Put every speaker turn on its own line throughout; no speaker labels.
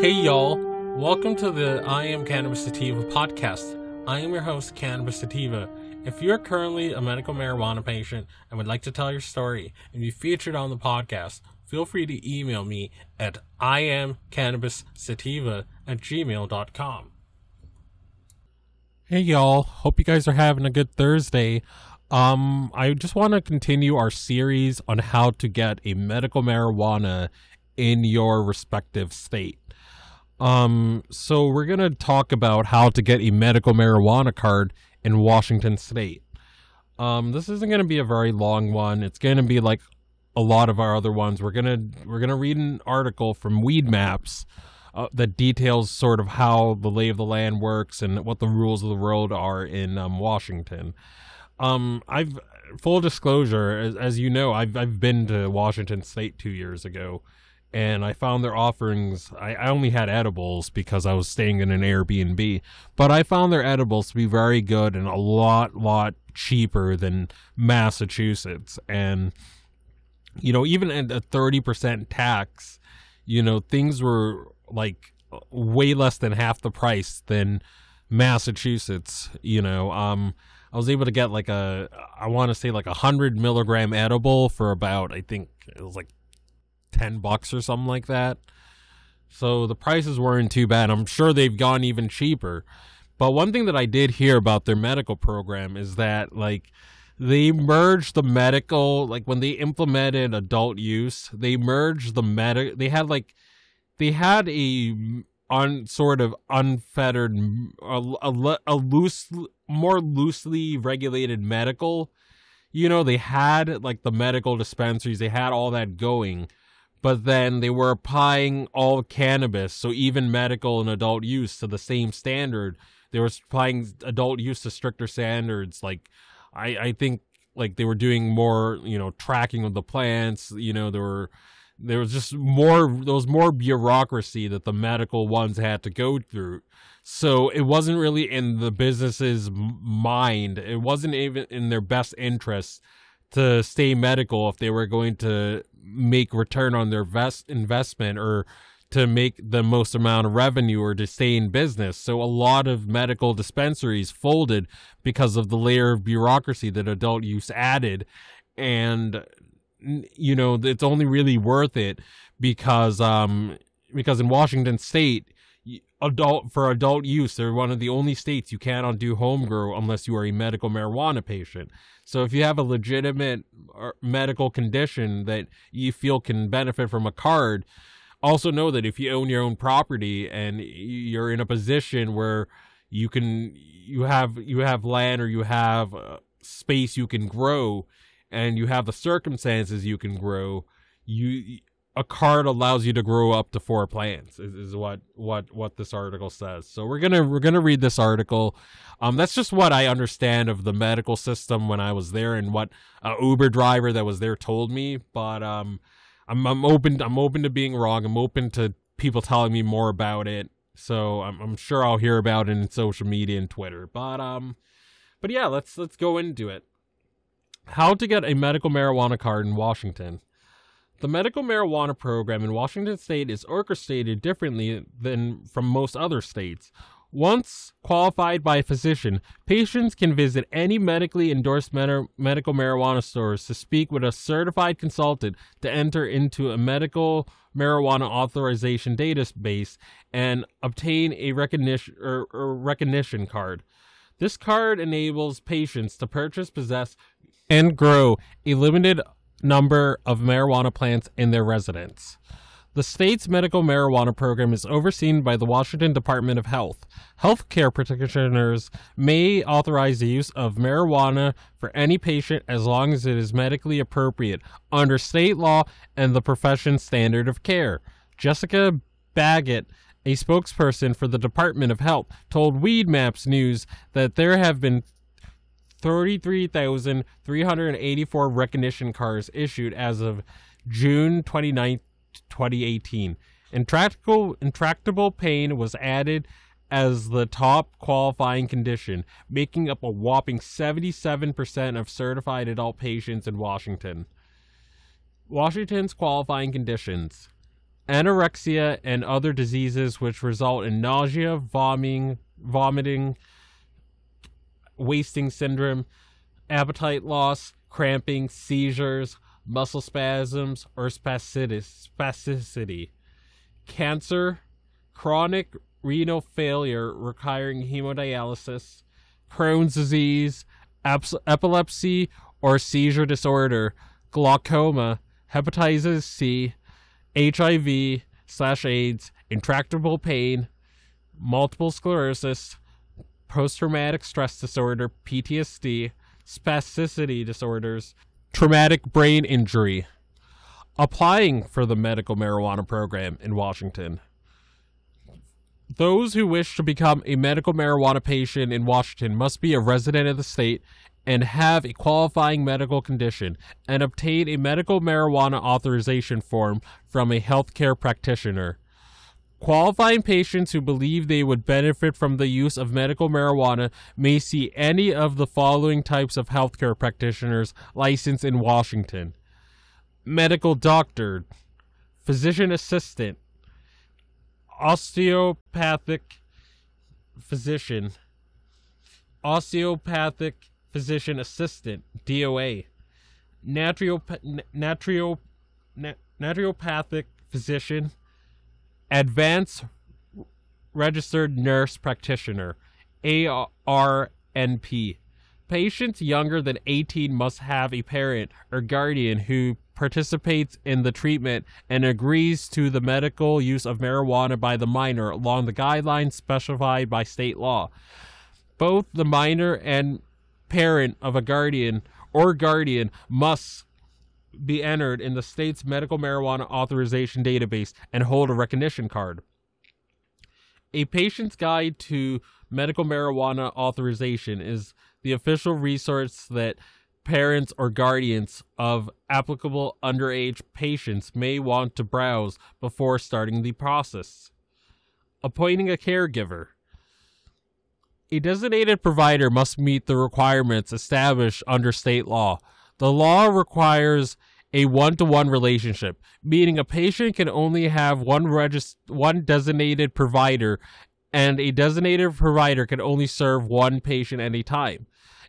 Hey, y'all. Welcome to the I Am Cannabis Sativa podcast. I am your host, Cannabis Sativa. If you're currently a medical marijuana patient and would like to tell your story and be featured on the podcast, feel free to email me at iamcannabissativa at gmail.com. Hey, y'all. Hope you guys are having a good Thursday. Um, I just want to continue our series on how to get a medical marijuana in your respective state. Um, so we're to talk about how to get a medical marijuana card in Washington state. Um, this isn't to be a very long one. It's to be like a lot of our other ones. We're to we're to read an article from Weedmaps uh, that details sort of how the lay of the land works and what the rules of the road are in um, Washington. Um, I've full disclosure, as, as you know, I've I've been to Washington State two years ago, and I found their offerings. I, I only had edibles because I was staying in an Airbnb, but I found their edibles to be very good and a lot, lot cheaper than Massachusetts. And, you know, even at a 30% tax, you know, things were like way less than half the price than Massachusetts, you know. Um, I was able to get like a, I want to say like a hundred milligram edible for about, I think it was like 10 bucks or something like that. So the prices weren't too bad. I'm sure they've gone even cheaper. But one thing that I did hear about their medical program is that like they merged the medical like when they implemented adult use, they merged the medic they had like they had a on sort of unfettered a, a, a loose more loosely regulated medical you know they had like the medical dispensaries they had all that going but then they were applying all cannabis, so even medical and adult use to the same standard. They were applying adult use to stricter standards. Like, I, I think like they were doing more, you know, tracking of the plants. You know, there were there was just more there was more bureaucracy that the medical ones had to go through. So it wasn't really in the business's mind. It wasn't even in their best interest to stay medical if they were going to make return on their vest investment or to make the most amount of revenue or to stay in business. So a lot of medical dispensaries folded because of the layer of bureaucracy that adult use added and you know it's only really worth it because um because in Washington state adult for adult use they're one of the only states you cannot do home grow unless you are a medical marijuana patient. So if you have a legitimate uh, medical condition that you feel can benefit from a card also know that if you own your own property and you're in a position where you can you have you have land or you have uh, space you can grow and you have the circumstances you can grow you a card allows you to grow up to four plants is, is what what what this article says. So we're gonna we're gonna read this article. Um that's just what i understand of the medical system when i was there and what a uber driver that was there told me but um i'm i'm open i'm open to being wrong. I'm open to people telling me more about it. So i'm, I'm sure i'll hear about it in social media and twitter but um but yeah let's let's go into it. How to get a medical marijuana card in washington the medical marijuana program in Washington state is orchestrated differently than from most other states. Once qualified by a physician, patients can visit any medically endorsed med- medical marijuana stores to speak with a certified consultant to enter into a medical marijuana authorization database and obtain a recognition or, or recognition card. This card enables patients to purchase, possess, and grow a limited number of marijuana plants in their residence. The state's medical marijuana program is overseen by the Washington Department of Health. Healthcare practitioners may authorize the use of marijuana for any patient as long as it is medically appropriate under state law and the profession's standard of care. Jessica Baggett, a spokesperson for the Department of Health, told Weedmaps News that there have been 33,384 recognition cards issued as of June 29, 2018. Intractable, intractable pain was added as the top qualifying condition, making up a whopping 77% of certified adult patients in Washington. Washington's qualifying conditions anorexia, and other diseases which result in nausea, vomiting, vomiting, wasting syndrome, appetite loss, cramping, seizures, muscle spasms, or spasticity. Cancer, chronic renal failure requiring hemodialysis, Crohn's disease, epilepsy or seizure disorder, glaucoma, hepatitis C, HIV slash AIDS, intractable pain, multiple sclerosis, post traumatic stress disorder, PTSD, spasticity disorders, traumatic brain injury. Applying for the medical marijuana program in Washington. Those who wish to become a medical marijuana patient in Washington must be a resident of the state and have a qualifying medical condition and obtain a medical marijuana authorization form from a healthcare practitioner. Qualifying patients who believe they would benefit from the use of medical marijuana may see any of the following types of healthcare practitioners licensed in Washington. Medical doctor, physician assistant, osteopathic physician, osteopathic physician assistant, DOA, naturopathic physician, advanced registered nurse practitioner, ARNP. Patients younger than 18 must have a parent or guardian who participates in the treatment and agrees to the medical use of marijuana by the minor along the guidelines specified by state law. Both the minor and parent of a guardian or guardian must be entered in the state's medical marijuana authorization database and hold a recognition card. A patient's guide to medical marijuana authorization is the official resource that parents or guardians of applicable underage patients may want to browse before starting the process. Appointing a caregiver. A designated provider must meet the requirements established under state law. The law requires a one-to-one relationship, meaning a patient can only have one regist- one designated provider and a designated provider can only serve one patient at a time.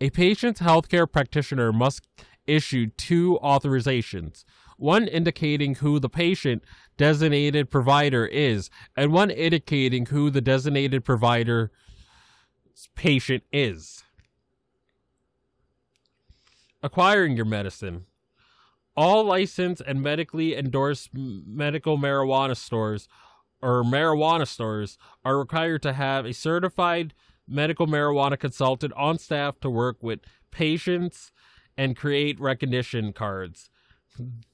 A patient's healthcare practitioner must issue two authorizations, one indicating who the patient designated provider is and one indicating who the designated provider patient is. Acquiring your medicine. All licensed and medically endorsed medical marijuana stores or marijuana stores are required to have a certified medical marijuana consultant on staff to work with patients and create recognition cards.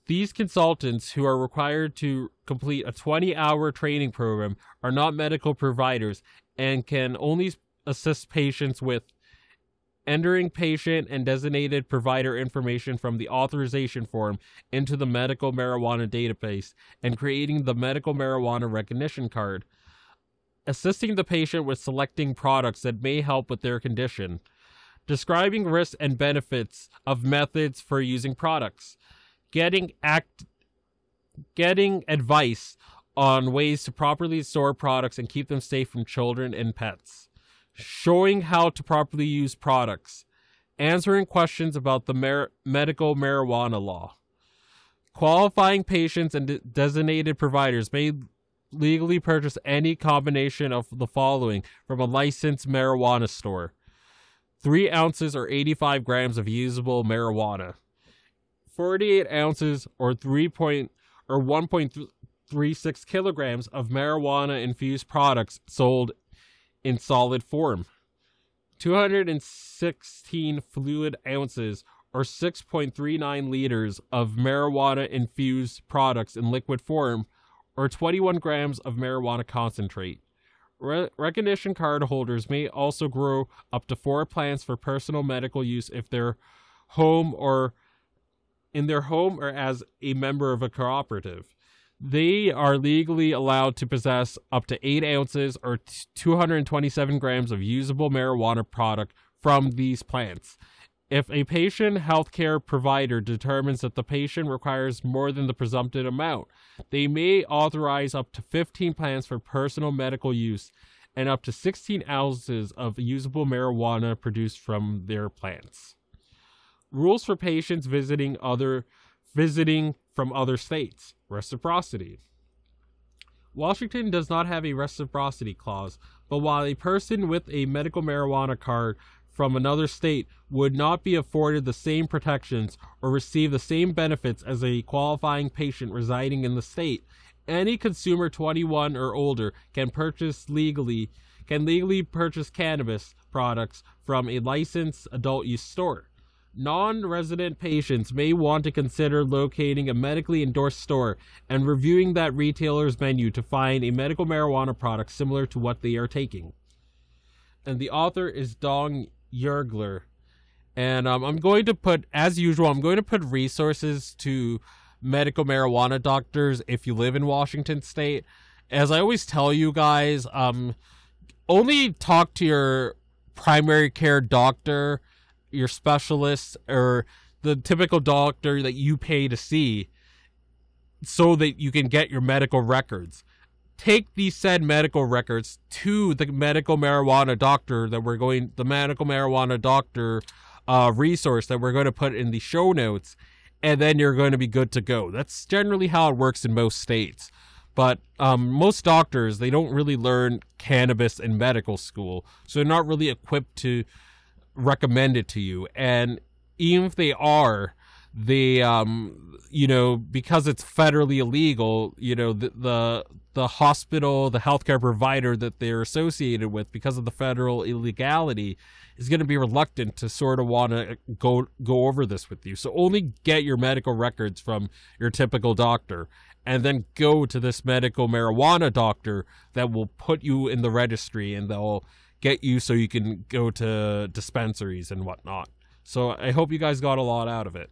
These consultants, who are required to complete a 20 hour training program, are not medical providers and can only assist patients with entering patient and designated provider information from the authorization form into the medical marijuana database and creating the medical marijuana recognition card, assisting the patient with selecting products that may help with their condition, describing risks and benefits of methods for using products, getting act getting advice on ways to properly store products and keep them safe from children and pets showing how to properly use products, answering questions about the mar- medical marijuana law. Qualifying patients and de- designated providers may legally purchase any combination of the following from a licensed marijuana store 3 ounces or 85 grams of usable marijuana, 48 ounces or 3 point, or 1.36 kilograms of marijuana infused products sold in solid form. 216 fluid ounces or 6.39 liters of marijuana infused products in liquid form or 21 grams of marijuana concentrate. Re- recognition card holders may also grow up to four plants for personal medical use if they're home or in their home or as a member of a cooperative they are legally allowed to possess up to 8 ounces or 227 grams of usable marijuana product from these plants If a patient healthcare provider determines that the patient requires more than the presumptive amount, they may authorize up to 15 plants for personal medical use and up to 16 ounces of usable marijuana produced from their plants. Rules for patients visiting other visiting from other states. Reciprocity. Washington does not have a reciprocity clause, but while a person with a medical marijuana card from another state would not be afforded the same protections or receive the same benefits as a qualifying patient residing in the state, any consumer 21 or older can purchase legally can legally purchase cannabis products from a licensed adult use store. Non resident patients may want to consider locating a medically endorsed store and reviewing that retailer's menu to find a medical marijuana product similar to what they are taking. And the author is Dong Yergler. And um, I'm going to put, as usual, I'm going to put resources to medical marijuana doctors if you live in Washington State. As I always tell you guys, um, only talk to your primary care doctor, your specialist, or the typical doctor that you pay to see so that you can get your medical records. Take these said medical records to the medical marijuana doctor that we're going, the medical marijuana doctor uh, resource that we're going to put in the show notes, and then you're going to be good to go. That's generally how it works in most states. But um, most doctors, they don't really learn cannabis in medical school, so they're not really equipped to recommend it to you. And even if they are, they, um, you know, because it's federally illegal, you know, the, the the hospital, the healthcare provider that they're associated with, because of the federal illegality, is going to be reluctant to sort of want to go go over this with you. So only get your medical records from your typical doctor and then go to this medical marijuana doctor that will put you in the registry and they'll get you so you can go to dispensaries and whatnot. So I hope you guys got a lot out of it.